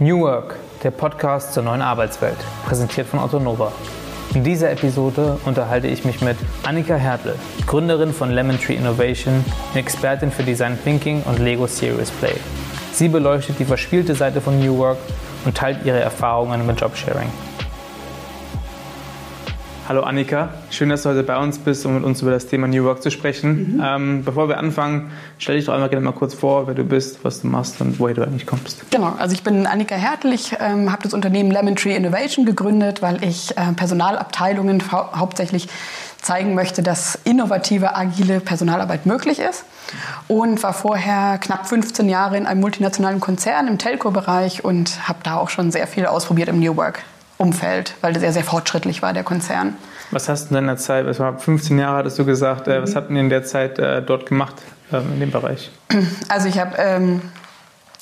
New Work, der Podcast zur neuen Arbeitswelt, präsentiert von Otto Nova. In dieser Episode unterhalte ich mich mit Annika Hertle, Gründerin von Lemon Tree Innovation Expertin für Design Thinking und Lego Serious Play. Sie beleuchtet die verspielte Seite von New Work und teilt ihre Erfahrungen mit Jobsharing. Hallo Annika, schön, dass du heute bei uns bist, um mit uns über das Thema New Work zu sprechen. Mhm. Ähm, bevor wir anfangen, stell dich doch einmal gerne mal kurz vor, wer du bist, was du machst und woher du eigentlich kommst. Genau, also ich bin Annika Hertel, ich ähm, habe das Unternehmen Lemon Tree Innovation gegründet, weil ich äh, Personalabteilungen hau hauptsächlich zeigen möchte, dass innovative, agile Personalarbeit möglich ist. Und war vorher knapp 15 Jahre in einem multinationalen Konzern im Telco-Bereich und habe da auch schon sehr viel ausprobiert im New Work. Umfeld, weil das sehr, sehr fortschrittlich war, der Konzern. Was hast du in deiner Zeit, es war 15 Jahre, hattest du gesagt, äh, was habt ihr in der Zeit äh, dort gemacht, ähm, in dem Bereich? Also ich habe... Ähm,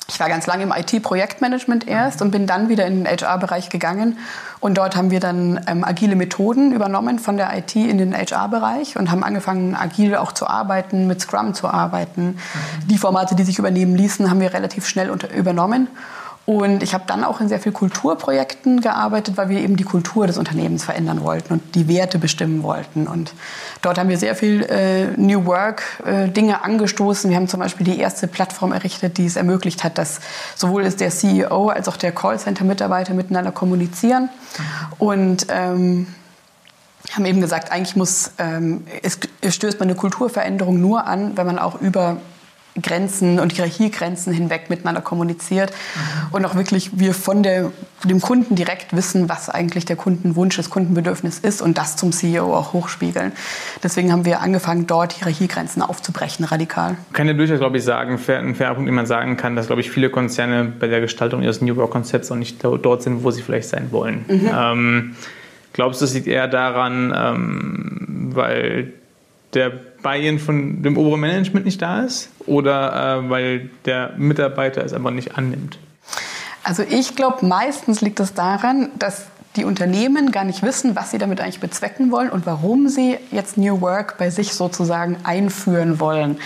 ich war ganz lange im IT-Projektmanagement erst und bin dann wieder in den HR-Bereich gegangen. Und dort haben wir dann ähm, agile Methoden übernommen von der IT in den HR-Bereich und haben angefangen, agil auch zu arbeiten, mit Scrum zu arbeiten. Mhm. Die Formate, die sich übernehmen ließen, haben wir relativ schnell unter übernommen. Und ich habe dann auch in sehr vielen Kulturprojekten gearbeitet, weil wir eben die Kultur des Unternehmens verändern wollten und die Werte bestimmen wollten. Und dort haben wir sehr viel äh, New Work äh, angestoßen. Wir haben zum Beispiel die erste Plattform errichtet, die es ermöglicht hat, dass sowohl der CEO als auch der Callcenter-Mitarbeiter miteinander kommunizieren. Und ähm, haben eben gesagt, eigentlich muss, ähm, es stößt man eine Kulturveränderung nur an, wenn man auch über Grenzen und Hierarchiegrenzen hinweg miteinander kommuniziert und auch wirklich wir von der, dem Kunden direkt wissen, was eigentlich der Kundenwunsch, das Kundenbedürfnis ist und das zum CEO auch hochspiegeln. Deswegen haben wir angefangen, dort Hierarchiegrenzen aufzubrechen, radikal. Ich kann ja durchaus, glaube ich, sagen, ein fairer Punkt, den man sagen kann, dass, glaube ich, viele Konzerne bei der Gestaltung ihres New Work-Konzepts auch nicht dort sind, wo sie vielleicht sein wollen. Mhm. Ähm, glaubst du, es liegt eher daran, ähm, weil der Buy-in von dem oberen Management nicht da ist oder äh, weil der Mitarbeiter es einfach nicht annimmt? Also ich glaube, meistens liegt es daran, dass die Unternehmen gar nicht wissen, was sie damit eigentlich bezwecken wollen und warum sie jetzt New Work bei sich sozusagen einführen wollen.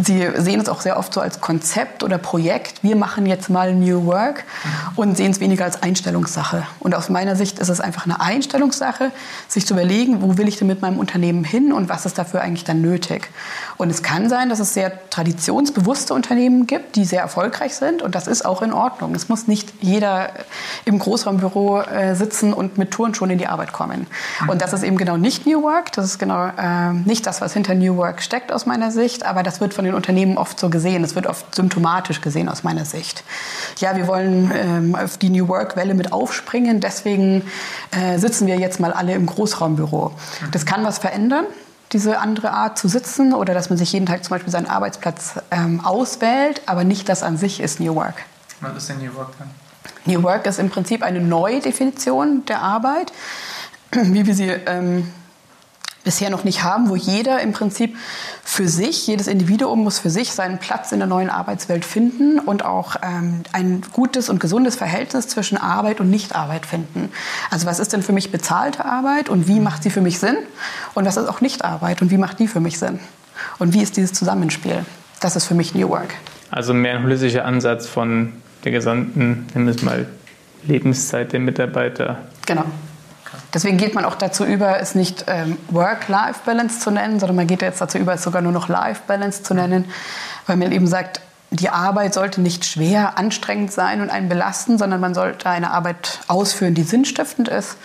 Sie sehen es auch sehr oft so als Konzept oder Projekt. Wir machen jetzt mal New Work und sehen es weniger als Einstellungssache. Und aus meiner Sicht ist es einfach eine Einstellungssache, sich zu überlegen, wo will ich denn mit meinem Unternehmen hin und was ist dafür eigentlich dann nötig. Und es kann sein, dass es sehr traditionsbewusste Unternehmen gibt, die sehr erfolgreich sind und das ist auch in Ordnung. Es muss nicht jeder im Großraumbüro äh, sitzen und mit Touren schon in die Arbeit kommen. Und das ist eben genau nicht New Work. Das ist genau äh, nicht das, was hinter New Work steckt aus meiner Sicht. Aber das wird von den Unternehmen oft so gesehen. Es wird oft symptomatisch gesehen aus meiner Sicht. Ja, wir wollen ähm, auf die New Work-Welle mit aufspringen. Deswegen äh, sitzen wir jetzt mal alle im Großraumbüro. Das kann was verändern diese andere Art zu sitzen oder dass man sich jeden Tag zum Beispiel seinen Arbeitsplatz ähm, auswählt, aber nicht das an sich ist New Work. Was ist denn New Work dann? New Work ist im Prinzip eine neue Definition der Arbeit, wie wir sie ähm, bisher noch nicht haben, wo jeder im Prinzip für sich, jedes Individuum muss für sich seinen Platz in der neuen Arbeitswelt finden und auch ähm, ein gutes und gesundes Verhältnis zwischen Arbeit und Nichtarbeit finden. Also was ist denn für mich bezahlte Arbeit und wie macht sie für mich Sinn? Und was ist auch Nichtarbeit und wie macht die für mich Sinn? Und wie ist dieses Zusammenspiel? Das ist für mich New Work. Also mehr ein holistischer Ansatz von der gesamten, nennen wir es mal, Lebenszeit der Mitarbeiter. Genau. Deswegen geht man auch dazu über, es nicht ähm, Work-Life-Balance zu nennen, sondern man geht jetzt dazu über, es sogar nur noch Life-Balance zu nennen, weil man eben sagt, die Arbeit sollte nicht schwer, anstrengend sein und einen belasten, sondern man sollte eine Arbeit ausführen, die sinnstiftend ist.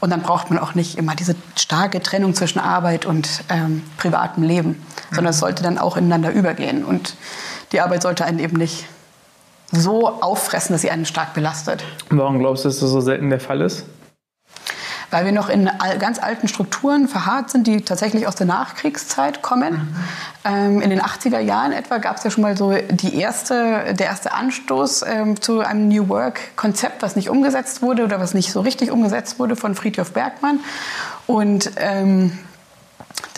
Und dann braucht man auch nicht immer diese starke Trennung zwischen Arbeit und ähm, privatem Leben, sondern es sollte dann auch ineinander übergehen. Und die Arbeit sollte einen eben nicht so auffressen, dass sie einen stark belastet. Warum glaubst du, dass das so selten der Fall ist? Weil wir noch in ganz alten Strukturen verharrt sind, die tatsächlich aus der Nachkriegszeit kommen. Mhm. Ähm, in den 80er Jahren etwa gab es ja schon mal so die erste, der erste Anstoß ähm, zu einem New Work-Konzept, was nicht umgesetzt wurde oder was nicht so richtig umgesetzt wurde von Friedhof Bergmann. Und ähm,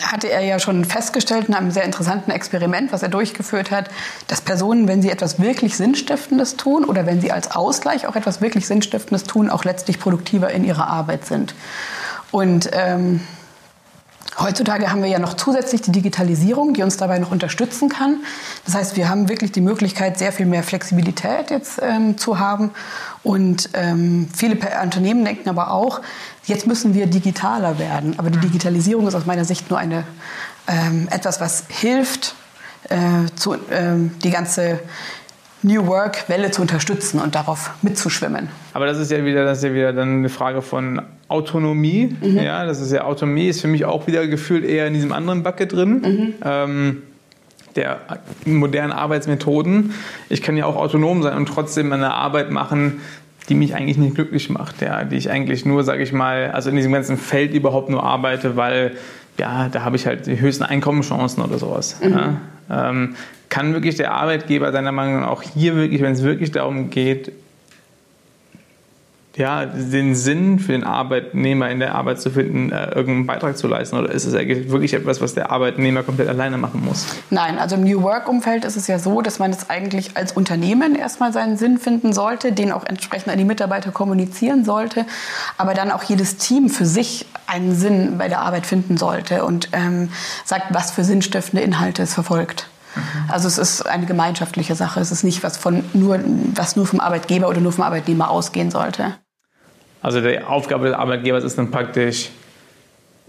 hatte er ja schon festgestellt in einem sehr interessanten Experiment, was er durchgeführt hat, dass Personen, wenn sie etwas wirklich Sinnstiftendes tun oder wenn sie als Ausgleich auch etwas wirklich Sinnstiftendes tun, auch letztlich produktiver in ihrer Arbeit sind. Und ähm, Heutzutage haben wir ja noch zusätzlich die Digitalisierung, die uns dabei noch unterstützen kann. Das heißt, wir haben wirklich die Möglichkeit, sehr viel mehr Flexibilität jetzt ähm, zu haben. Und ähm, viele Unternehmen denken aber auch, jetzt müssen wir digitaler werden. Aber die Digitalisierung ist aus meiner Sicht nur eine, ähm, etwas, was hilft, äh, zu, ähm, die ganze New Work-Welle zu unterstützen und darauf mitzuschwimmen. Aber das ist ja wieder, das ist ja wieder dann eine Frage von Autonomie. Mhm. Ja, das ist ja Autonomie ist für mich auch wieder gefühlt eher in diesem anderen Bucket drin. Mhm. Ähm, der modernen Arbeitsmethoden. Ich kann ja auch autonom sein und trotzdem eine Arbeit machen, die mich eigentlich nicht glücklich macht, ja, die ich eigentlich nur, sage ich mal, also in diesem ganzen Feld überhaupt nur arbeite, weil ja, da habe ich halt die höchsten Einkommenschancen oder sowas. Mhm. Ja. Ähm, kann wirklich der Arbeitgeber seiner Meinung nach auch hier wirklich, wenn es wirklich darum geht, ja, den Sinn für den Arbeitnehmer in der Arbeit zu finden, äh, irgendeinen Beitrag zu leisten? Oder ist es wirklich etwas, was der Arbeitnehmer komplett alleine machen muss? Nein, also im New Work-Umfeld ist es ja so, dass man es eigentlich als Unternehmen erstmal seinen Sinn finden sollte, den auch entsprechend an die Mitarbeiter kommunizieren sollte, aber dann auch jedes Team für sich einen Sinn bei der Arbeit finden sollte und ähm, sagt, was für sinnstiftende Inhalte es verfolgt. Mhm. Also es ist eine gemeinschaftliche Sache. Es ist nicht was von nur was nur vom Arbeitgeber oder nur vom Arbeitnehmer ausgehen sollte. Also die Aufgabe des Arbeitgebers ist dann praktisch,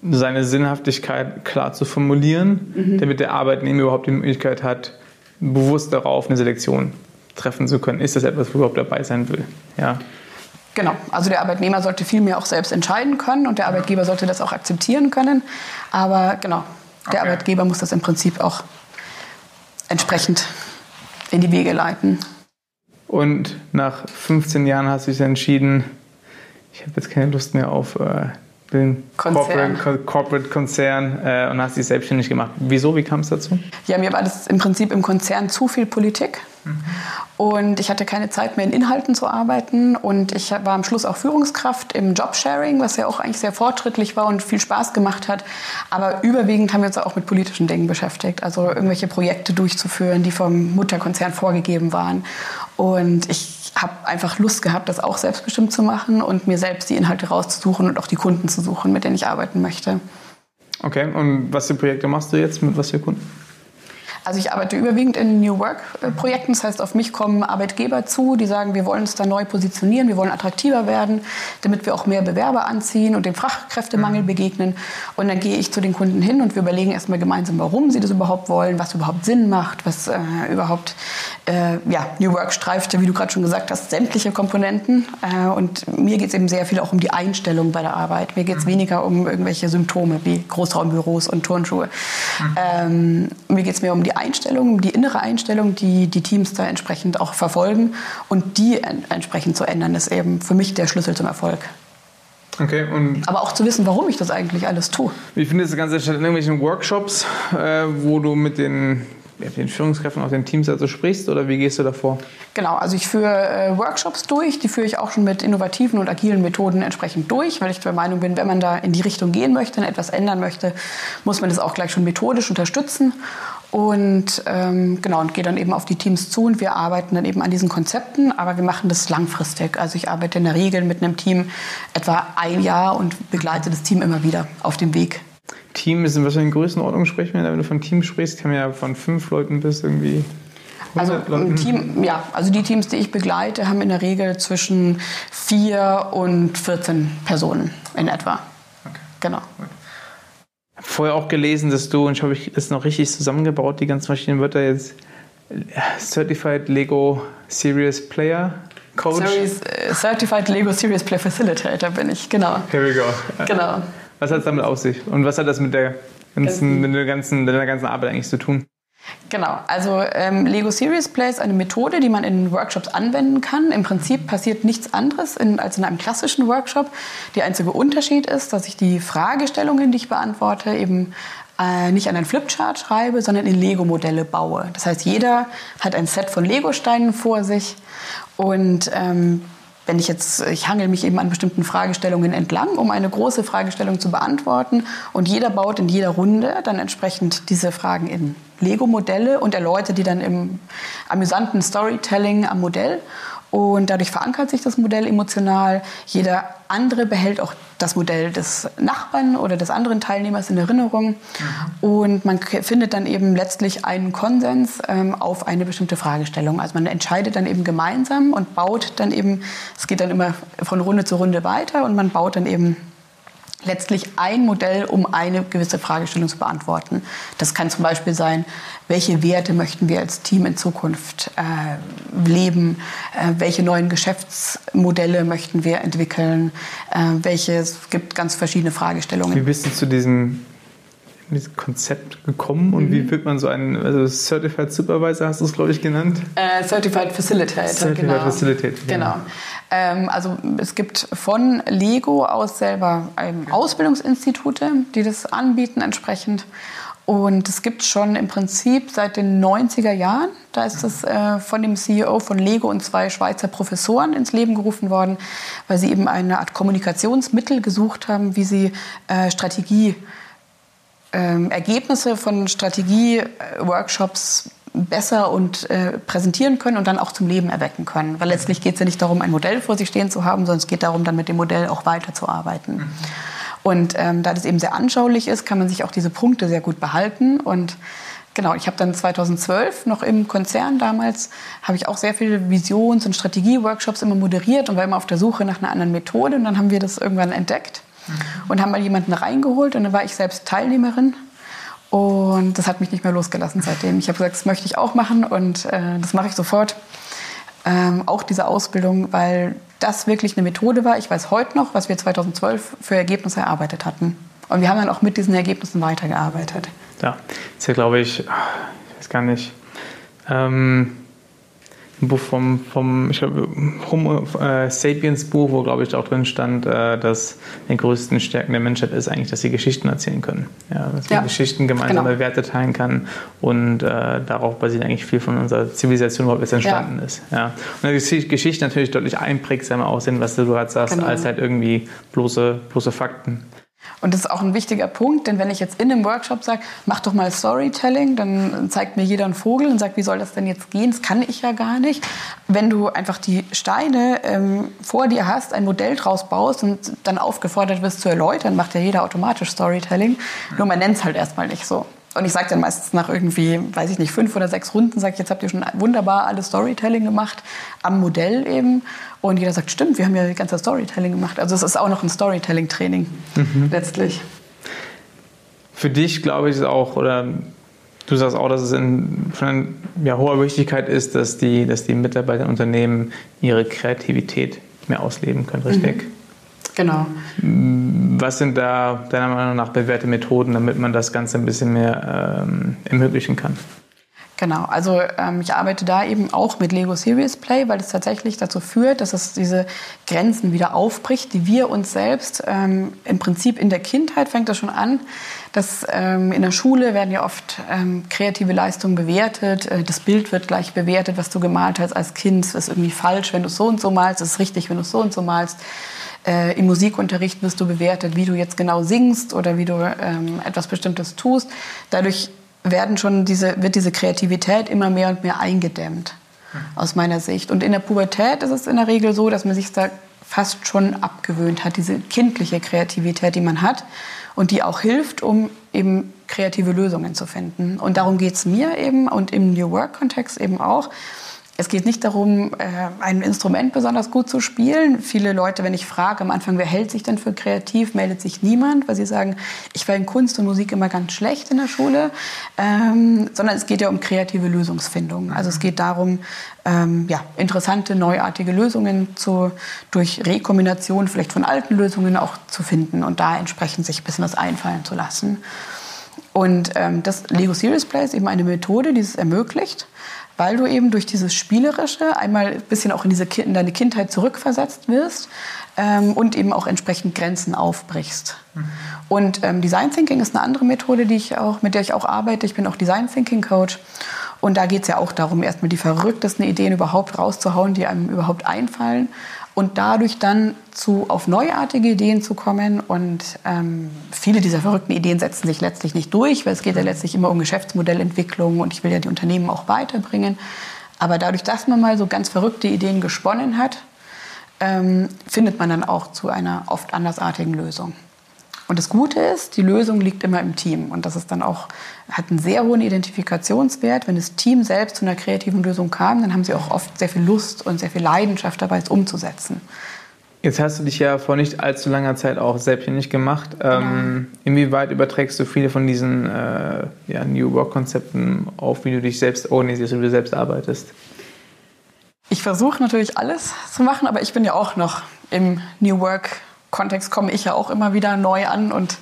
seine Sinnhaftigkeit klar zu formulieren, mhm. damit der Arbeitnehmer überhaupt die Möglichkeit hat, bewusst darauf eine Selektion treffen zu können. Ist das etwas, wo er überhaupt dabei sein will? Ja. Genau, also der Arbeitnehmer sollte viel mehr auch selbst entscheiden können und der Arbeitgeber sollte das auch akzeptieren können. Aber genau, der okay. Arbeitgeber muss das im Prinzip auch entsprechend in die Wege leiten. Und nach 15 Jahren hast du dich entschieden, ich habe jetzt keine Lust mehr auf äh, den Konzern. Corporate, Corporate Konzern äh, und hast dich selbstständig gemacht. Wieso? Wie kam es dazu? Ja, mir war das im Prinzip im Konzern zu viel Politik. Mhm. Und ich hatte keine Zeit mehr in Inhalten zu arbeiten. Und ich war am Schluss auch Führungskraft im Jobsharing, was ja auch eigentlich sehr fortschrittlich war und viel Spaß gemacht hat. Aber überwiegend haben wir uns auch mit politischen Dingen beschäftigt. Also irgendwelche Projekte durchzuführen, die vom Mutterkonzern vorgegeben waren. Und ich habe einfach Lust gehabt, das auch selbstbestimmt zu machen und mir selbst die Inhalte rauszusuchen und auch die Kunden zu suchen, mit denen ich arbeiten möchte. Okay, und was für Projekte machst du jetzt mit was für Kunden? Also ich arbeite überwiegend in New Work-Projekten. Das heißt, auf mich kommen Arbeitgeber zu, die sagen, wir wollen uns da neu positionieren, wir wollen attraktiver werden, damit wir auch mehr Bewerber anziehen und dem Fachkräftemangel mhm. begegnen. Und dann gehe ich zu den Kunden hin und wir überlegen erstmal gemeinsam, warum sie das überhaupt wollen, was überhaupt Sinn macht, was äh, überhaupt äh, ja, New Work streift, wie du gerade schon gesagt hast, sämtliche Komponenten. Äh, und mir geht es eben sehr viel auch um die Einstellung bei der Arbeit. Mir geht es mhm. weniger um irgendwelche Symptome wie Großraumbüros und Turnschuhe. Mhm. Ähm, mir geht es mehr um die Einstellung, die innere Einstellung, die die Teams da entsprechend auch verfolgen. Und die entsprechend zu ändern, ist eben für mich der Schlüssel zum Erfolg. Okay, Aber auch zu wissen, warum ich das eigentlich alles tue. Wie findest du das Ganze statt in irgendwelchen Workshops, äh, wo du mit den mit den Führungskräften aus den Teams also sprichst oder wie gehst du davor? Genau, also ich führe äh, Workshops durch, die führe ich auch schon mit innovativen und agilen Methoden entsprechend durch, weil ich der Meinung bin, wenn man da in die Richtung gehen möchte und etwas ändern möchte, muss man das auch gleich schon methodisch unterstützen. Und ähm, genau, und gehe dann eben auf die Teams zu und wir arbeiten dann eben an diesen Konzepten, aber wir machen das langfristig. Also ich arbeite in der Regel mit einem Team etwa ein Jahr und begleite das Team immer wieder auf dem Weg Team ist in was für eine Größenordnung sprechen wir? Wenn du von Team sprichst, kann man ja von fünf Leuten bis irgendwie. Also ein Team, ja, also die Teams, die ich begleite, haben in der Regel zwischen vier und 14 Personen in etwa. Okay. Genau. Habe vorher auch gelesen, dass du, und ich habe das noch richtig zusammengebaut, die ganzen verschiedenen Wörter jetzt, Certified Lego Serious Player Coach. Series, uh, Certified Lego Serious Player Facilitator bin ich, genau. Here we go. Genau. Was hat es damit auf sich? Und was hat das mit der ganzen, mit der ganzen, mit der ganzen Arbeit eigentlich zu tun? Genau, also ähm, Lego Serious Play ist eine Methode, die man in Workshops anwenden kann. Im Prinzip passiert nichts anderes in, als in einem klassischen Workshop. Der einzige Unterschied ist, dass ich die Fragestellungen, die ich beantworte, eben äh, nicht an einen Flipchart schreibe, sondern in Lego-Modelle baue. Das heißt, jeder hat ein Set von Lego-Steinen vor sich und ähm, wenn ich jetzt, ich hangel mich eben an bestimmten Fragestellungen entlang, um eine große Fragestellung zu beantworten und jeder baut in jeder Runde dann entsprechend diese Fragen in Lego-Modelle und erläutert die dann im amüsanten Storytelling am Modell. Und dadurch verankert sich das Modell emotional. Jeder andere behält auch das Modell des Nachbarn oder des anderen Teilnehmers in Erinnerung. Mhm. Und man findet dann eben letztlich einen Konsens ähm, auf eine bestimmte Fragestellung. Also man entscheidet dann eben gemeinsam und baut dann eben, es geht dann immer von Runde zu Runde weiter und man baut dann eben letztlich ein Modell, um eine gewisse Fragestellung zu beantworten. Das kann zum Beispiel sein, welche Werte möchten wir als Team in Zukunft äh, leben, äh, welche neuen Geschäftsmodelle möchten wir entwickeln, äh, welche, es gibt ganz verschiedene Fragestellungen. Wie bist du zu diesem dieses Konzept gekommen und mhm. wie wird man so einen, also Certified Supervisor hast du es, glaube ich, genannt? Äh, Certified Facilitator. Certified genau. Facilitator. Genau. Ähm, also es gibt von Lego aus selber ähm, Ausbildungsinstitute, die das anbieten entsprechend. Und es gibt schon im Prinzip seit den 90er Jahren, da ist es äh, von dem CEO von Lego und zwei Schweizer Professoren ins Leben gerufen worden, weil sie eben eine Art Kommunikationsmittel gesucht haben, wie sie äh, Strategie ähm, Ergebnisse von Strategie-Workshops besser und äh, präsentieren können und dann auch zum Leben erwecken können. Weil letztlich geht es ja nicht darum, ein Modell vor sich stehen zu haben, sondern es geht darum, dann mit dem Modell auch weiterzuarbeiten. Mhm. Und ähm, da das eben sehr anschaulich ist, kann man sich auch diese Punkte sehr gut behalten. Und genau, ich habe dann 2012 noch im Konzern damals, habe ich auch sehr viele Visions- und Strategie-Workshops immer moderiert und war immer auf der Suche nach einer anderen Methode. Und dann haben wir das irgendwann entdeckt und haben mal jemanden reingeholt und dann war ich selbst Teilnehmerin. Und das hat mich nicht mehr losgelassen seitdem. Ich habe gesagt, das möchte ich auch machen und äh, das mache ich sofort. Ähm, auch diese Ausbildung, weil das wirklich eine Methode war. Ich weiß heute noch, was wir 2012 für Ergebnisse erarbeitet hatten. Und wir haben dann auch mit diesen Ergebnissen weitergearbeitet. Ja, ist ja, glaube ich, ich weiß gar nicht. Ähm ein Buch vom, vom ich glaube, Homo äh, Sapiens Buch, wo, glaube ich, auch drin stand, äh, dass die größten Stärken der Menschheit ist eigentlich, dass sie Geschichten erzählen können. Ja, dass ja. man Geschichten gemeinsame genau. Werte teilen kann und äh, darauf basiert eigentlich viel von unserer Zivilisation überhaupt erst entstanden ja. ist. Ja. Und die Geschichten natürlich deutlich einprägsamer aussehen, was du gerade sagst, genau. als halt irgendwie bloße, bloße Fakten. Und das ist auch ein wichtiger Punkt, denn wenn ich jetzt in einem Workshop sage, mach doch mal Storytelling, dann zeigt mir jeder einen Vogel und sagt, wie soll das denn jetzt gehen? Das kann ich ja gar nicht. Wenn du einfach die Steine ähm, vor dir hast, ein Modell draus baust und dann aufgefordert wirst zu erläutern, macht ja jeder automatisch Storytelling. Nur man nennt es halt erstmal nicht so. Und ich sage dann meistens nach irgendwie, weiß ich nicht, fünf oder sechs Runden, sage ich, jetzt habt ihr schon wunderbar alles Storytelling gemacht, am Modell eben. Und jeder sagt, stimmt, wir haben ja die ganze Storytelling gemacht. Also es ist auch noch ein Storytelling-Training mhm. letztlich. Für dich, glaube ich, ist auch, oder du sagst auch, dass es in, von ja, hoher Wichtigkeit ist, dass die, dass die Mitarbeiter in Unternehmen ihre Kreativität mehr ausleben können, richtig? Mhm. Genau. Was sind da deiner Meinung nach bewährte Methoden, damit man das Ganze ein bisschen mehr ähm, ermöglichen kann? Genau, also ähm, ich arbeite da eben auch mit Lego Serious Play, weil es tatsächlich dazu führt, dass es diese Grenzen wieder aufbricht, die wir uns selbst ähm, im Prinzip in der Kindheit fängt das schon an, dass ähm, in der Schule werden ja oft ähm, kreative Leistungen bewertet, äh, das Bild wird gleich bewertet, was du gemalt hast als Kind, das ist irgendwie falsch, wenn du so und so malst, das ist richtig, wenn du so und so malst. Äh, Im Musikunterricht wirst du bewertet, wie du jetzt genau singst oder wie du ähm, etwas Bestimmtes tust. Dadurch werden schon diese, wird diese Kreativität immer mehr und mehr eingedämmt, aus meiner Sicht. Und in der Pubertät ist es in der Regel so, dass man sich da fast schon abgewöhnt hat, diese kindliche Kreativität, die man hat und die auch hilft, um eben kreative Lösungen zu finden. Und darum geht es mir eben und im New Work-Kontext eben auch, es geht nicht darum, äh, ein Instrument besonders gut zu spielen. Viele Leute, wenn ich frage am Anfang, wer hält sich denn für kreativ, meldet sich niemand, weil sie sagen, ich war in Kunst und Musik immer ganz schlecht in der Schule. Ähm, sondern es geht ja um kreative Lösungsfindung. Also es geht darum, ähm, ja, interessante, neuartige Lösungen zu, durch Rekombination vielleicht von alten Lösungen auch zu finden und da entsprechend sich ein bisschen was einfallen zu lassen. Und ähm, das Lego Serious Play ist eben eine Methode, die es ermöglicht, weil du eben durch dieses Spielerische einmal ein bisschen auch in, diese, in deine Kindheit zurückversetzt wirst ähm, und eben auch entsprechend Grenzen aufbrichst. Mhm. Und ähm, Design Thinking ist eine andere Methode, die ich auch, mit der ich auch arbeite. Ich bin auch Design Thinking Coach. Und da geht es ja auch darum, erstmal die verrücktesten Ideen überhaupt rauszuhauen, die einem überhaupt einfallen und dadurch dann zu, auf neuartige Ideen zu kommen. Und ähm, viele dieser verrückten Ideen setzen sich letztlich nicht durch, weil es geht ja letztlich immer um Geschäftsmodellentwicklung und ich will ja die Unternehmen auch weiterbringen. Aber dadurch, dass man mal so ganz verrückte Ideen gesponnen hat, ähm, findet man dann auch zu einer oft andersartigen Lösung. Und das Gute ist, die Lösung liegt immer im Team. Und das ist dann auch, hat einen sehr hohen Identifikationswert. Wenn das Team selbst zu einer kreativen Lösung kam, dann haben sie auch oft sehr viel Lust und sehr viel Leidenschaft dabei, es umzusetzen. Jetzt hast du dich ja vor nicht allzu langer Zeit auch selbstständig gemacht. Genau. Ähm, inwieweit überträgst du viele von diesen äh, ja, New Work-Konzepten auf, wie du dich selbst organisierst, wie du selbst arbeitest? Ich versuche natürlich alles zu machen, aber ich bin ja auch noch im New Work-Kontext, komme ich ja auch immer wieder neu an und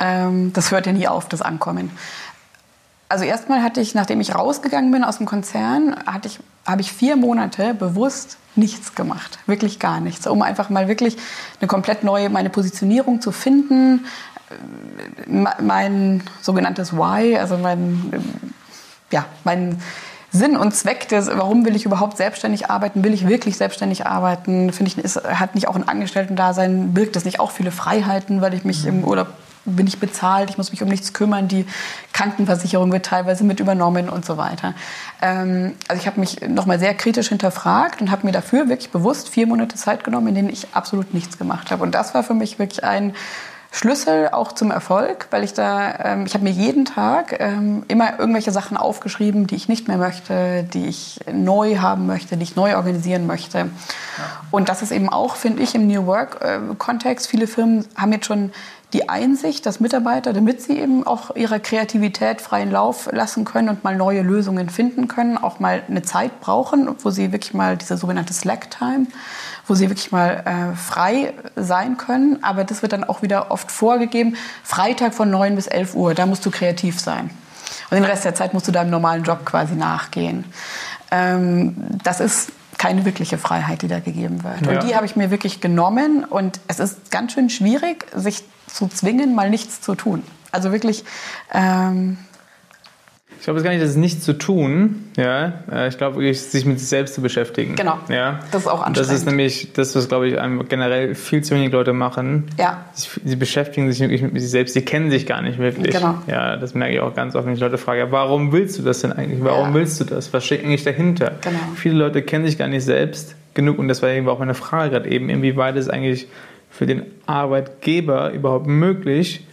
ähm, das hört ja nie auf, das Ankommen. Also erstmal hatte ich, nachdem ich rausgegangen bin aus dem Konzern, hatte ich, habe ich vier Monate bewusst nichts gemacht, wirklich gar nichts, um einfach mal wirklich eine komplett neue, meine Positionierung zu finden, mein sogenanntes Why, also mein, ja, mein Sinn und Zweck des, warum will ich überhaupt selbstständig arbeiten? Will ich wirklich selbstständig arbeiten? Finde ich, ist, hat nicht auch ein Angestellten-Dasein, birgt das nicht auch viele Freiheiten, weil ich mich im Urlaub bin ich bezahlt, ich muss mich um nichts kümmern, die Krankenversicherung wird teilweise mit übernommen und so weiter. Ähm, also ich habe mich nochmal sehr kritisch hinterfragt und habe mir dafür wirklich bewusst vier Monate Zeit genommen, in denen ich absolut nichts gemacht habe. Und das war für mich wirklich ein Schlüssel auch zum Erfolg, weil ich da, ähm, ich habe mir jeden Tag ähm, immer irgendwelche Sachen aufgeschrieben, die ich nicht mehr möchte, die ich neu haben möchte, die ich neu organisieren möchte. Ja. Und das ist eben auch, finde ich, im New Work-Kontext. Äh, Viele Firmen haben jetzt schon die Einsicht, dass Mitarbeiter, damit sie eben auch ihrer Kreativität freien Lauf lassen können und mal neue Lösungen finden können, auch mal eine Zeit brauchen, wo sie wirklich mal diese sogenannte Slack-Time wo sie wirklich mal äh, frei sein können. Aber das wird dann auch wieder oft vorgegeben. Freitag von 9 bis 11 Uhr, da musst du kreativ sein. Und den Rest der Zeit musst du deinem normalen Job quasi nachgehen. Ähm, das ist keine wirkliche Freiheit, die da gegeben wird. Ja. Und die habe ich mir wirklich genommen. Und es ist ganz schön schwierig, sich zu zwingen, mal nichts zu tun. Also wirklich ähm, ich glaube, es gar nicht, das ist nichts zu tun. Ja, äh, ich glaube wirklich, sich mit sich selbst zu beschäftigen. Genau. Ja, das ist auch anstrengend. Das ist nämlich das, was glaube ich generell viel zu wenig Leute machen. Ja. Sie beschäftigen sich wirklich mit sich selbst. Sie kennen sich gar nicht wirklich. Genau. Ja, das merke ich auch ganz oft, wenn ich Leute frage, ja, warum willst du das denn eigentlich? Warum ja. willst du das? Was steckt eigentlich dahinter? Genau. Viele Leute kennen sich gar nicht selbst genug und das war eben auch meine Frage gerade eben, inwieweit ist eigentlich für den Arbeitgeber überhaupt möglich,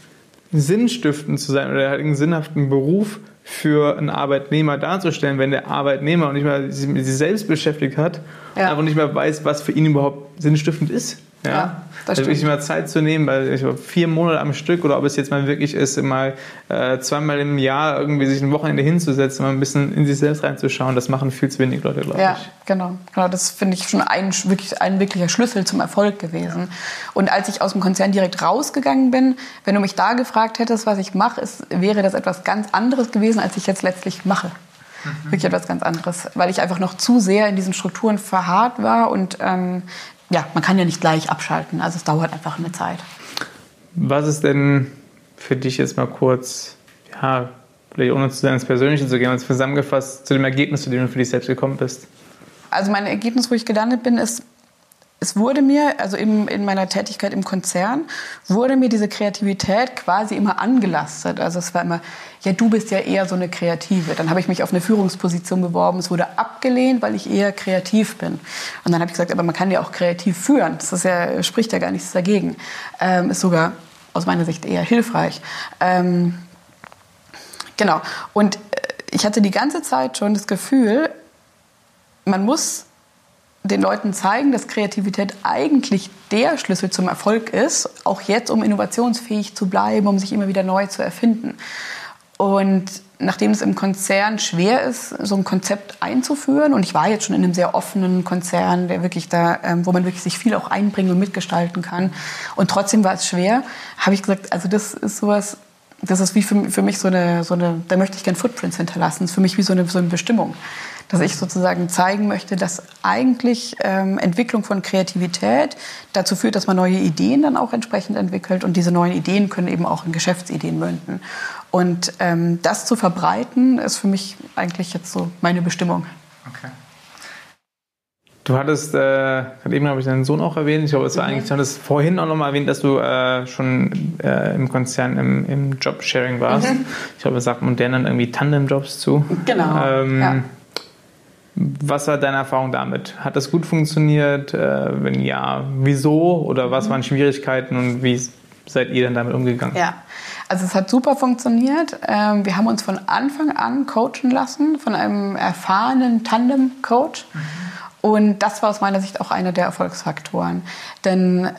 sinnstiftend zu sein oder einen sinnhaften Beruf für einen Arbeitnehmer darzustellen, wenn der Arbeitnehmer nicht mal sich mit sich selbst beschäftigt hat ja. und einfach nicht mehr weiß, was für ihn überhaupt sinnstiftend ist. Ja, ja das also wirklich mal Zeit zu nehmen, weil ich vier Monate am Stück oder ob es jetzt mal wirklich ist, mal äh, zweimal im Jahr irgendwie sich ein Wochenende hinzusetzen, mal ein bisschen in sich selbst reinzuschauen, das machen viel zu wenig Leute, glaube ja, ich. Ja, genau. genau. Das finde ich schon ein, wirklich, ein wirklicher Schlüssel zum Erfolg gewesen. Ja. Und als ich aus dem Konzern direkt rausgegangen bin, wenn du mich da gefragt hättest, was ich mache, wäre das etwas ganz anderes gewesen, als ich jetzt letztlich mache mhm. wirklich etwas ganz anderes, weil ich einfach noch zu sehr in diesen Strukturen verharrt war und ähm, ja, man kann ja nicht gleich abschalten. Also es dauert einfach eine Zeit. Was ist denn für dich jetzt mal kurz, ja, vielleicht ohne zu sehr ins Persönliche zu gehen, als zusammengefasst zu dem Ergebnis, zu dem du für dich selbst gekommen bist? Also mein Ergebnis, wo ich gelandet bin, ist, es wurde mir, also in, in meiner Tätigkeit im Konzern, wurde mir diese Kreativität quasi immer angelastet. Also es war immer, ja, du bist ja eher so eine Kreative. Dann habe ich mich auf eine Führungsposition beworben. Es wurde abgelehnt, weil ich eher kreativ bin. Und dann habe ich gesagt, aber man kann ja auch kreativ führen. Das ja, spricht ja gar nichts dagegen. Ähm, ist sogar aus meiner Sicht eher hilfreich. Ähm, genau. Und äh, ich hatte die ganze Zeit schon das Gefühl, man muss den Leuten zeigen, dass Kreativität eigentlich der Schlüssel zum Erfolg ist, auch jetzt, um innovationsfähig zu bleiben, um sich immer wieder neu zu erfinden. Und nachdem es im Konzern schwer ist, so ein Konzept einzuführen, und ich war jetzt schon in einem sehr offenen Konzern, der wirklich da, ähm, wo man wirklich sich viel auch einbringen und mitgestalten kann, und trotzdem war es schwer, habe ich gesagt, also das ist sowas, das ist wie für, für mich so eine, so eine, da möchte ich gerne Footprints hinterlassen, das ist für mich wie so eine, so eine Bestimmung dass ich sozusagen zeigen möchte, dass eigentlich ähm, Entwicklung von Kreativität dazu führt, dass man neue Ideen dann auch entsprechend entwickelt und diese neuen Ideen können eben auch in Geschäftsideen münden. Und ähm, das zu verbreiten, ist für mich eigentlich jetzt so meine Bestimmung. Okay. Du hattest, äh, eben habe ich deinen Sohn auch erwähnt, ich glaube, es war mhm. eigentlich, du hattest vorhin auch nochmal erwähnt, dass du äh, schon äh, im Konzern im, im Jobsharing warst. Mhm. Ich glaube, es sagt modern dann irgendwie Tandem-Jobs zu. Genau. Ähm, ja. Was war deine Erfahrung damit? Hat das gut funktioniert? Äh, wenn ja, wieso? Oder was waren Schwierigkeiten und wie seid ihr denn damit umgegangen? Ja, also es hat super funktioniert. Ähm, wir haben uns von Anfang an coachen lassen von einem erfahrenen Tandem-Coach. Mhm. Und das war aus meiner Sicht auch einer der Erfolgsfaktoren. Denn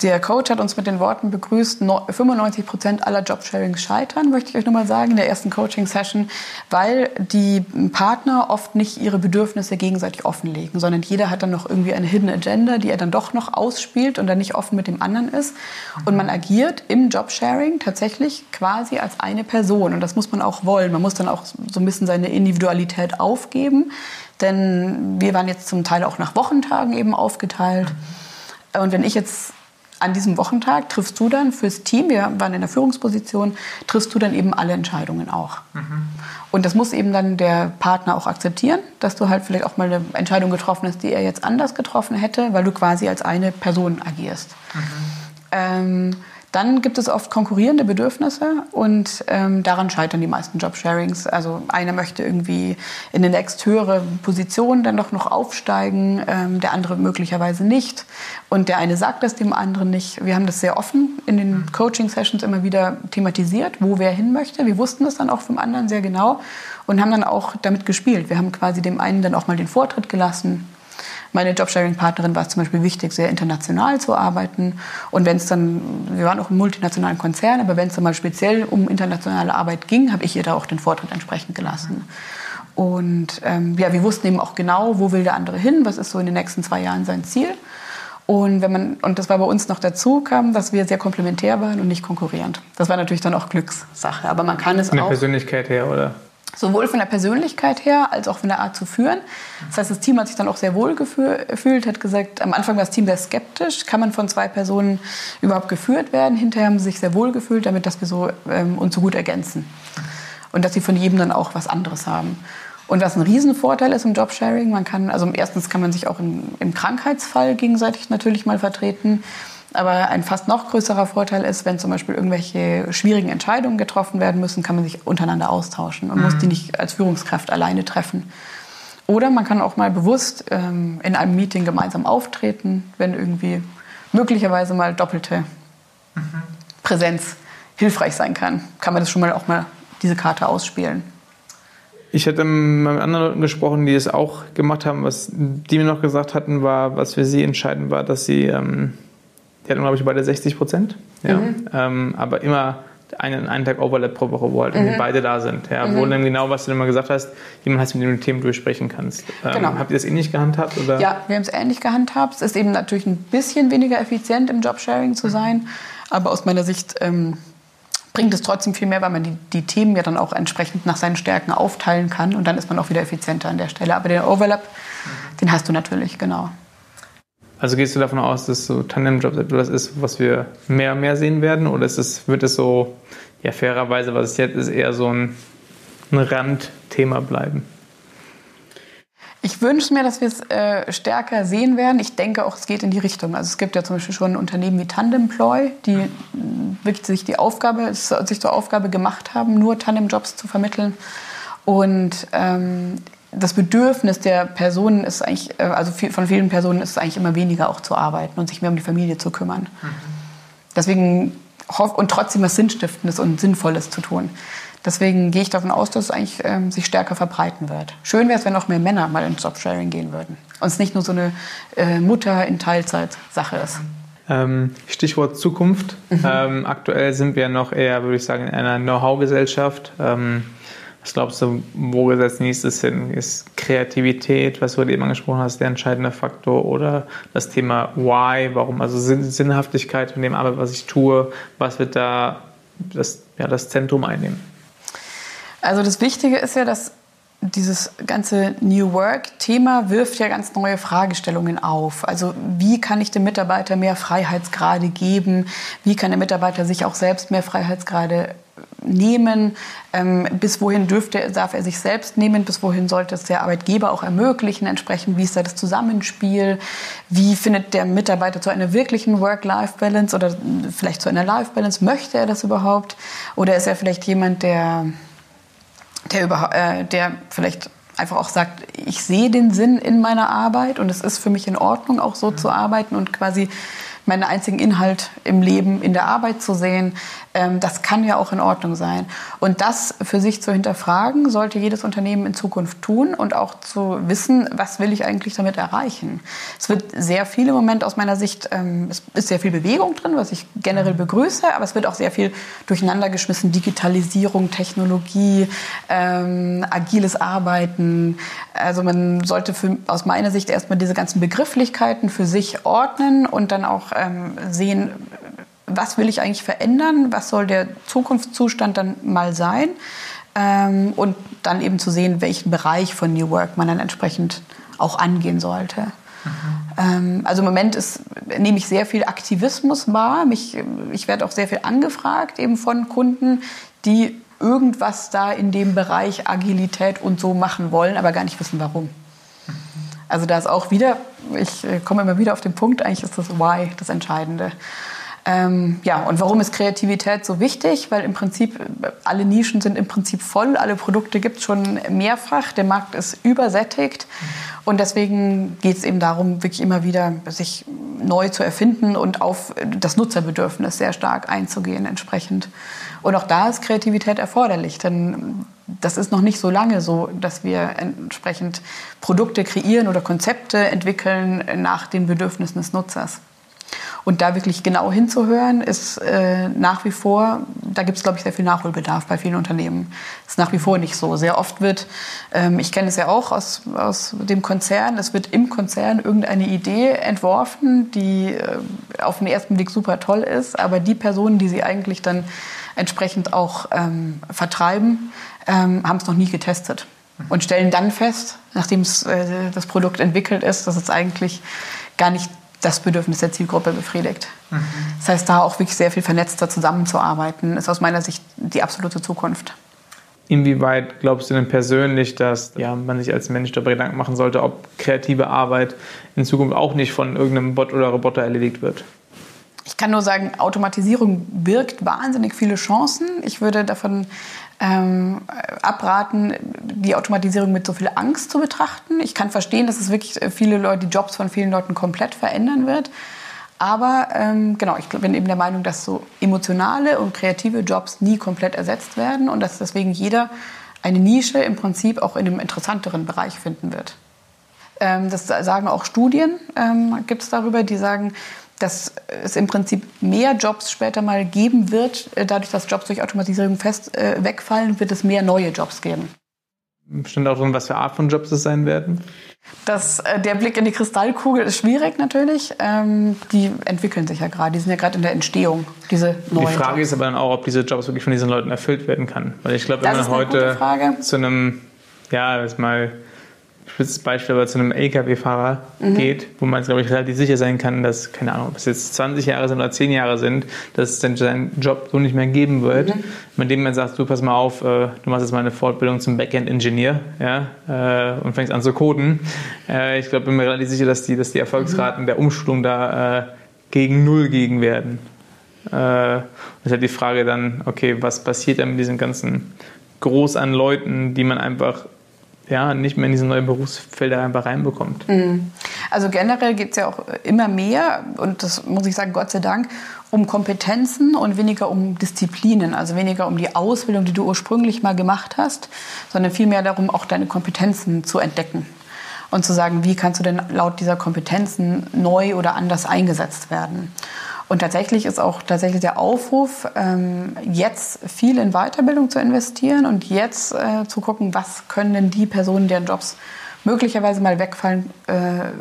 der Coach hat uns mit den Worten begrüßt, 95 Prozent aller Jobsharings scheitern, möchte ich euch nur mal sagen, in der ersten Coaching-Session, weil die Partner oft nicht ihre Bedürfnisse gegenseitig offenlegen, sondern jeder hat dann noch irgendwie eine Hidden Agenda, die er dann doch noch ausspielt und dann nicht offen mit dem anderen ist. Und man agiert im Jobsharing tatsächlich quasi als eine Person. Und das muss man auch wollen. Man muss dann auch so ein bisschen seine Individualität aufgeben, denn wir waren jetzt zum Teil auch nach Wochentagen eben aufgeteilt. Und wenn ich jetzt an diesem Wochentag triffst du dann fürs Team, wir waren in der Führungsposition, triffst du dann eben alle Entscheidungen auch. Mhm. Und das muss eben dann der Partner auch akzeptieren, dass du halt vielleicht auch mal eine Entscheidung getroffen hast, die er jetzt anders getroffen hätte, weil du quasi als eine Person agierst. Mhm. Ähm, dann gibt es oft konkurrierende Bedürfnisse und ähm, daran scheitern die meisten Jobsharings. Also einer möchte irgendwie in eine nächsthöhere Position dann doch noch aufsteigen, ähm, der andere möglicherweise nicht. Und der eine sagt das dem anderen nicht. Wir haben das sehr offen in den mhm. Coaching-Sessions immer wieder thematisiert, wo wer hin möchte. Wir wussten das dann auch vom anderen sehr genau und haben dann auch damit gespielt. Wir haben quasi dem einen dann auch mal den Vortritt gelassen meine Jobsharing-Partnerin war es zum Beispiel wichtig, sehr international zu arbeiten. Und wenn es dann, wir waren auch im multinationalen Konzern, aber wenn es dann mal speziell um internationale Arbeit ging, habe ich ihr da auch den Vortritt entsprechend gelassen. Und ähm, ja, wir wussten eben auch genau, wo will der andere hin, was ist so in den nächsten zwei Jahren sein Ziel. Und wenn man, und das war bei uns noch dazu kam, dass wir sehr komplementär waren und nicht konkurrierend. Das war natürlich dann auch Glückssache. Aber man kann es Von auch. Von der Persönlichkeit her, oder? Sowohl von der Persönlichkeit her als auch von der Art zu führen. Das heißt, das Team hat sich dann auch sehr wohl gefühlt, hat gesagt, am Anfang war das Team sehr skeptisch, kann man von zwei Personen überhaupt geführt werden. Hinterher haben sie sich sehr wohl gefühlt, damit dass wir so, ähm, uns so gut ergänzen. Und dass sie von jedem dann auch was anderes haben. Und was ein Riesenvorteil ist im Jobsharing, man kann, also erstens kann man sich auch im, im Krankheitsfall gegenseitig natürlich mal vertreten. Aber ein fast noch größerer Vorteil ist, wenn zum Beispiel irgendwelche schwierigen Entscheidungen getroffen werden müssen, kann man sich untereinander austauschen und mhm. muss die nicht als Führungskraft alleine treffen. Oder man kann auch mal bewusst ähm, in einem Meeting gemeinsam auftreten, wenn irgendwie möglicherweise mal doppelte mhm. Präsenz hilfreich sein kann. Kann man das schon mal auch mal diese Karte ausspielen. Ich hatte mit anderen Leuten gesprochen, die es auch gemacht haben. Was die mir noch gesagt hatten, war, was für sie entscheidend war, dass sie ähm, die hatten, glaube ich, beide 60 Prozent. Ja. Mhm. Ähm, aber immer einen, einen Tag Overlap pro Woche, wo halt mhm. beide da sind. Ja, mhm. Wo dann genau, was du immer gesagt hast, jemand hast, mit dem du Themen durchsprechen kannst. Ähm, genau. Habt ihr das ähnlich gehandhabt? Oder? Ja, wir haben es ähnlich gehandhabt. Es ist eben natürlich ein bisschen weniger effizient im Jobsharing zu sein, aber aus meiner Sicht ähm, bringt es trotzdem viel mehr, weil man die, die Themen ja dann auch entsprechend nach seinen Stärken aufteilen kann und dann ist man auch wieder effizienter an der Stelle. Aber den Overlap, mhm. den hast du natürlich, genau. Also gehst du davon aus, dass so Tandem-Jobs etwas ist, was wir mehr und mehr sehen werden? Oder ist es, wird es so, ja, fairerweise, was es jetzt ist, eher so ein, ein Randthema bleiben? Ich wünsche mir, dass wir es äh, stärker sehen werden. Ich denke auch, es geht in die Richtung. Also es gibt ja zum Beispiel schon Unternehmen wie Tandemploy, die wirklich sich die Aufgabe, sich zur Aufgabe gemacht haben, nur Tandem-Jobs zu vermitteln. Und ähm, das Bedürfnis der Personen ist eigentlich, äh, also von vielen Personen ist es eigentlich immer weniger auch zu arbeiten und sich mehr um die Familie zu kümmern. Mhm. Deswegen und trotzdem was Sinnstiftendes und Sinnvolles zu tun. Deswegen gehe ich davon aus, dass es eigentlich ähm, sich stärker verbreiten wird. Schön wäre es, wenn auch mehr Männer mal ins Jobsharing gehen würden. Und es nicht nur so eine äh, Mutter in Teilzeit Sache ist. Ähm, Stichwort Zukunft. Mhm. Ähm, aktuell sind wir noch eher, würde ich sagen, in einer Know-how-Gesellschaft. Was glaubst du, wo geht das nächstes hin? Ist Kreativität, was du eben angesprochen hast, der entscheidende Faktor oder das Thema Why, warum, also Sinnhaftigkeit von dem Arbeit, was ich tue, was wird da das, ja, das Zentrum einnehmen? Also das Wichtige ist ja, dass dieses ganze New Work-Thema wirft ja ganz neue Fragestellungen auf. Also wie kann ich dem Mitarbeiter mehr Freiheitsgrade geben? Wie kann der Mitarbeiter sich auch selbst mehr Freiheitsgrade nehmen? Ähm, bis wohin dürfte, darf er sich selbst nehmen? Bis wohin sollte es der Arbeitgeber auch ermöglichen? Entsprechend, wie ist da das Zusammenspiel? Wie findet der Mitarbeiter zu einer wirklichen Work-Life-Balance oder vielleicht zu einer Life-Balance? Möchte er das überhaupt? Oder ist er vielleicht jemand, der der, über, äh, der vielleicht einfach auch sagt, ich sehe den Sinn in meiner Arbeit und es ist für mich in Ordnung, auch so zu arbeiten und quasi meinen einzigen Inhalt im Leben in der Arbeit zu sehen, ähm, das kann ja auch in Ordnung sein. Und das für sich zu hinterfragen, sollte jedes Unternehmen in Zukunft tun und auch zu wissen, was will ich eigentlich damit erreichen. Es wird sehr viel im Moment aus meiner Sicht, ähm, es ist sehr viel Bewegung drin, was ich generell begrüße, aber es wird auch sehr viel durcheinander geschmissen, Digitalisierung, Technologie, ähm, agiles Arbeiten. Also man sollte für, aus meiner Sicht erstmal diese ganzen Begrifflichkeiten für sich ordnen und dann auch ähm, sehen, was will ich eigentlich verändern, was soll der Zukunftszustand dann mal sein ähm, und dann eben zu sehen, welchen Bereich von New Work man dann entsprechend auch angehen sollte. Mhm. Also im Moment ist, nehme ich sehr viel Aktivismus wahr. Mich, ich werde auch sehr viel angefragt eben von Kunden, die irgendwas da in dem Bereich Agilität und so machen wollen, aber gar nicht wissen, warum. Also da ist auch wieder, ich äh, komme immer wieder auf den Punkt, eigentlich ist das Why das Entscheidende. Ähm, ja, und warum ist Kreativität so wichtig? Weil im Prinzip alle Nischen sind im Prinzip voll, alle Produkte gibt es schon mehrfach, der Markt ist übersättigt und deswegen geht es eben darum, wirklich immer wieder sich neu zu erfinden und auf das Nutzerbedürfnis sehr stark einzugehen entsprechend. Und auch da ist Kreativität erforderlich, denn das ist noch nicht so lange so, dass wir entsprechend Produkte kreieren oder Konzepte entwickeln nach den Bedürfnissen des Nutzers. Und da wirklich genau hinzuhören, ist äh, nach wie vor, da gibt es, glaube ich, sehr viel Nachholbedarf bei vielen Unternehmen. Ist nach wie vor nicht so. Sehr oft wird, ähm, ich kenne es ja auch aus, aus dem Konzern, es wird im Konzern irgendeine Idee entworfen, die äh, auf den ersten Blick super toll ist, aber die Personen, die sie eigentlich dann entsprechend auch ähm, vertreiben, ähm, haben es noch nie getestet und stellen dann fest, nachdem äh, das Produkt entwickelt ist, dass es eigentlich gar nicht das Bedürfnis der Zielgruppe befriedigt. Mhm. Das heißt, da auch wirklich sehr viel vernetzter zusammenzuarbeiten, ist aus meiner Sicht die absolute Zukunft. Inwieweit glaubst du denn persönlich, dass ja, man sich als Mensch darüber Gedanken machen sollte, ob kreative Arbeit in Zukunft auch nicht von irgendeinem Bot oder Roboter erledigt wird? Ich kann nur sagen, Automatisierung birgt wahnsinnig viele Chancen. Ich würde davon ähm, abraten, die Automatisierung mit so viel Angst zu betrachten. Ich kann verstehen, dass es wirklich viele Leute, die Jobs von vielen Leuten komplett verändern wird. Aber ähm, genau, ich bin eben der Meinung, dass so emotionale und kreative Jobs nie komplett ersetzt werden und dass deswegen jeder eine Nische im Prinzip auch in einem interessanteren Bereich finden wird. Ähm, das sagen auch Studien, ähm, gibt es darüber, die sagen, dass es im Prinzip mehr Jobs später mal geben wird. Äh, dadurch, dass Jobs durch Automatisierung fest äh, wegfallen, wird es mehr neue Jobs geben. Bestimmt auch drin, was für Art von Jobs es sein werden? Das, äh, der Blick in die Kristallkugel ist schwierig natürlich. Ähm, die entwickeln sich ja gerade, die sind ja gerade in der Entstehung, diese neuen Die Frage Jobs. ist aber dann auch, ob diese Jobs wirklich von diesen Leuten erfüllt werden kann. Weil ich glaube, wenn man heute zu einem, ja, jetzt mal spitzes Beispiel aber zu einem LKW-Fahrer mhm. geht, wo man, glaube ich, relativ sicher sein kann, dass, keine Ahnung, ob es jetzt 20 Jahre sind oder 10 Jahre sind, dass es dann seinen Job so nicht mehr geben wird. Mhm. Mit dem man sagt, du pass mal auf, äh, du machst jetzt mal eine Fortbildung zum Backend-Ingenieur ja, äh, und fängst an zu coden. Äh, ich glaube, bin mir relativ sicher, dass die, dass die Erfolgsraten mhm. der Umschulung da gegen Null gegen werden. Äh, das ist halt die Frage dann, okay, was passiert dann mit diesen ganzen Groß an Leuten, die man einfach ja, nicht mehr in diese neuen Berufsfelder einfach reinbekommt. Mhm. Also generell geht es ja auch immer mehr, und das muss ich sagen, Gott sei Dank, um Kompetenzen und weniger um Disziplinen, also weniger um die Ausbildung, die du ursprünglich mal gemacht hast, sondern vielmehr darum, auch deine Kompetenzen zu entdecken und zu sagen, wie kannst du denn laut dieser Kompetenzen neu oder anders eingesetzt werden. Und tatsächlich ist auch tatsächlich der Aufruf, ähm, jetzt viel in Weiterbildung zu investieren und jetzt äh, zu gucken, was können denn die Personen, deren Jobs möglicherweise mal wegfallen äh,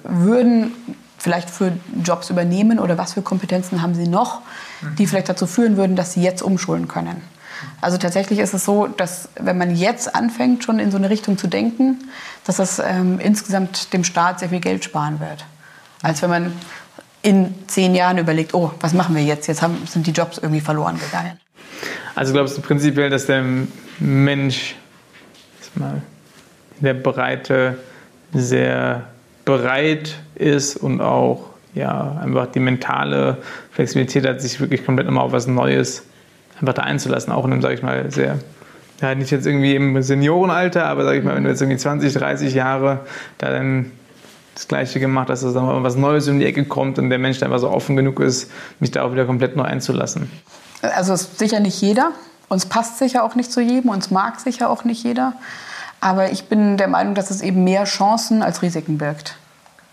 würden, vielleicht für Jobs übernehmen oder was für Kompetenzen haben sie noch, die vielleicht dazu führen würden, dass sie jetzt umschulen können. Also tatsächlich ist es so, dass wenn man jetzt anfängt, schon in so eine Richtung zu denken, dass das ähm, insgesamt dem Staat sehr viel Geld sparen wird. Als wenn man in zehn Jahren überlegt, oh, was machen wir jetzt? Jetzt haben, sind die Jobs irgendwie verloren gegangen. Also glaubst du prinzipiell, dass der Mensch mal, in der Breite sehr bereit ist und auch ja, einfach die mentale Flexibilität hat, sich wirklich komplett nochmal auf was Neues einfach da einzulassen, auch in einem, sage ich mal, sehr ja, nicht jetzt irgendwie im Seniorenalter, aber sag ich mal, wenn du jetzt irgendwie 20, 30 Jahre da dann das Gleiche gemacht dass da was Neues um die Ecke kommt und der Mensch einfach so offen genug ist, mich da auch wieder komplett neu einzulassen. Also ist sicher nicht jeder. Uns passt sicher auch nicht zu jedem, uns mag sicher auch nicht jeder. Aber ich bin der Meinung, dass es eben mehr Chancen als Risiken birgt,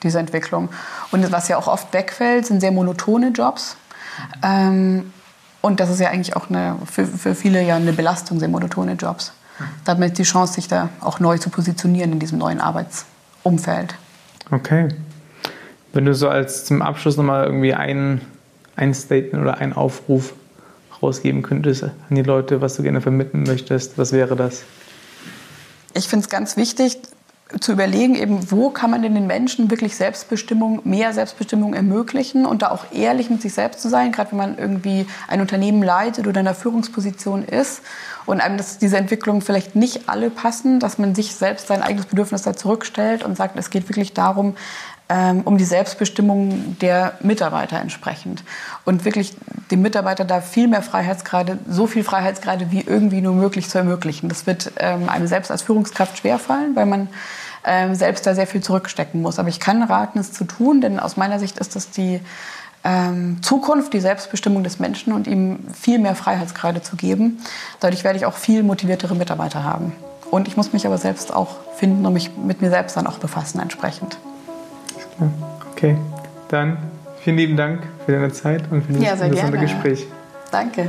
diese Entwicklung. Und was ja auch oft wegfällt, sind sehr monotone Jobs. Ähm, und das ist ja eigentlich auch eine, für, für viele ja eine Belastung, sehr monotone Jobs. Damit die Chance, sich da auch neu zu positionieren in diesem neuen Arbeitsumfeld. Okay. Wenn du so als zum Abschluss nochmal irgendwie ein, ein Statement oder einen Aufruf rausgeben könntest an die Leute, was du gerne vermitteln möchtest, was wäre das? Ich finde es ganz wichtig zu überlegen, eben, wo kann man denn den Menschen wirklich Selbstbestimmung, mehr Selbstbestimmung ermöglichen und da auch ehrlich mit sich selbst zu sein, gerade wenn man irgendwie ein Unternehmen leitet oder in einer Führungsposition ist und einem dass diese Entwicklungen vielleicht nicht alle passen, dass man sich selbst sein eigenes Bedürfnis da zurückstellt und sagt, es geht wirklich darum, um die Selbstbestimmung der Mitarbeiter entsprechend. Und wirklich dem Mitarbeiter da viel mehr Freiheitsgrade, so viel Freiheitsgrade wie irgendwie nur möglich zu ermöglichen. Das wird ähm, einem selbst als Führungskraft schwerfallen, weil man ähm, selbst da sehr viel zurückstecken muss. Aber ich kann raten, es zu tun, denn aus meiner Sicht ist das die ähm, Zukunft, die Selbstbestimmung des Menschen und ihm viel mehr Freiheitsgrade zu geben. Dadurch werde ich auch viel motiviertere Mitarbeiter haben. Und ich muss mich aber selbst auch finden und mich mit mir selbst dann auch befassen entsprechend. Okay, dann vielen lieben Dank für deine Zeit und für das ja, interessante gerne. Gespräch. Danke.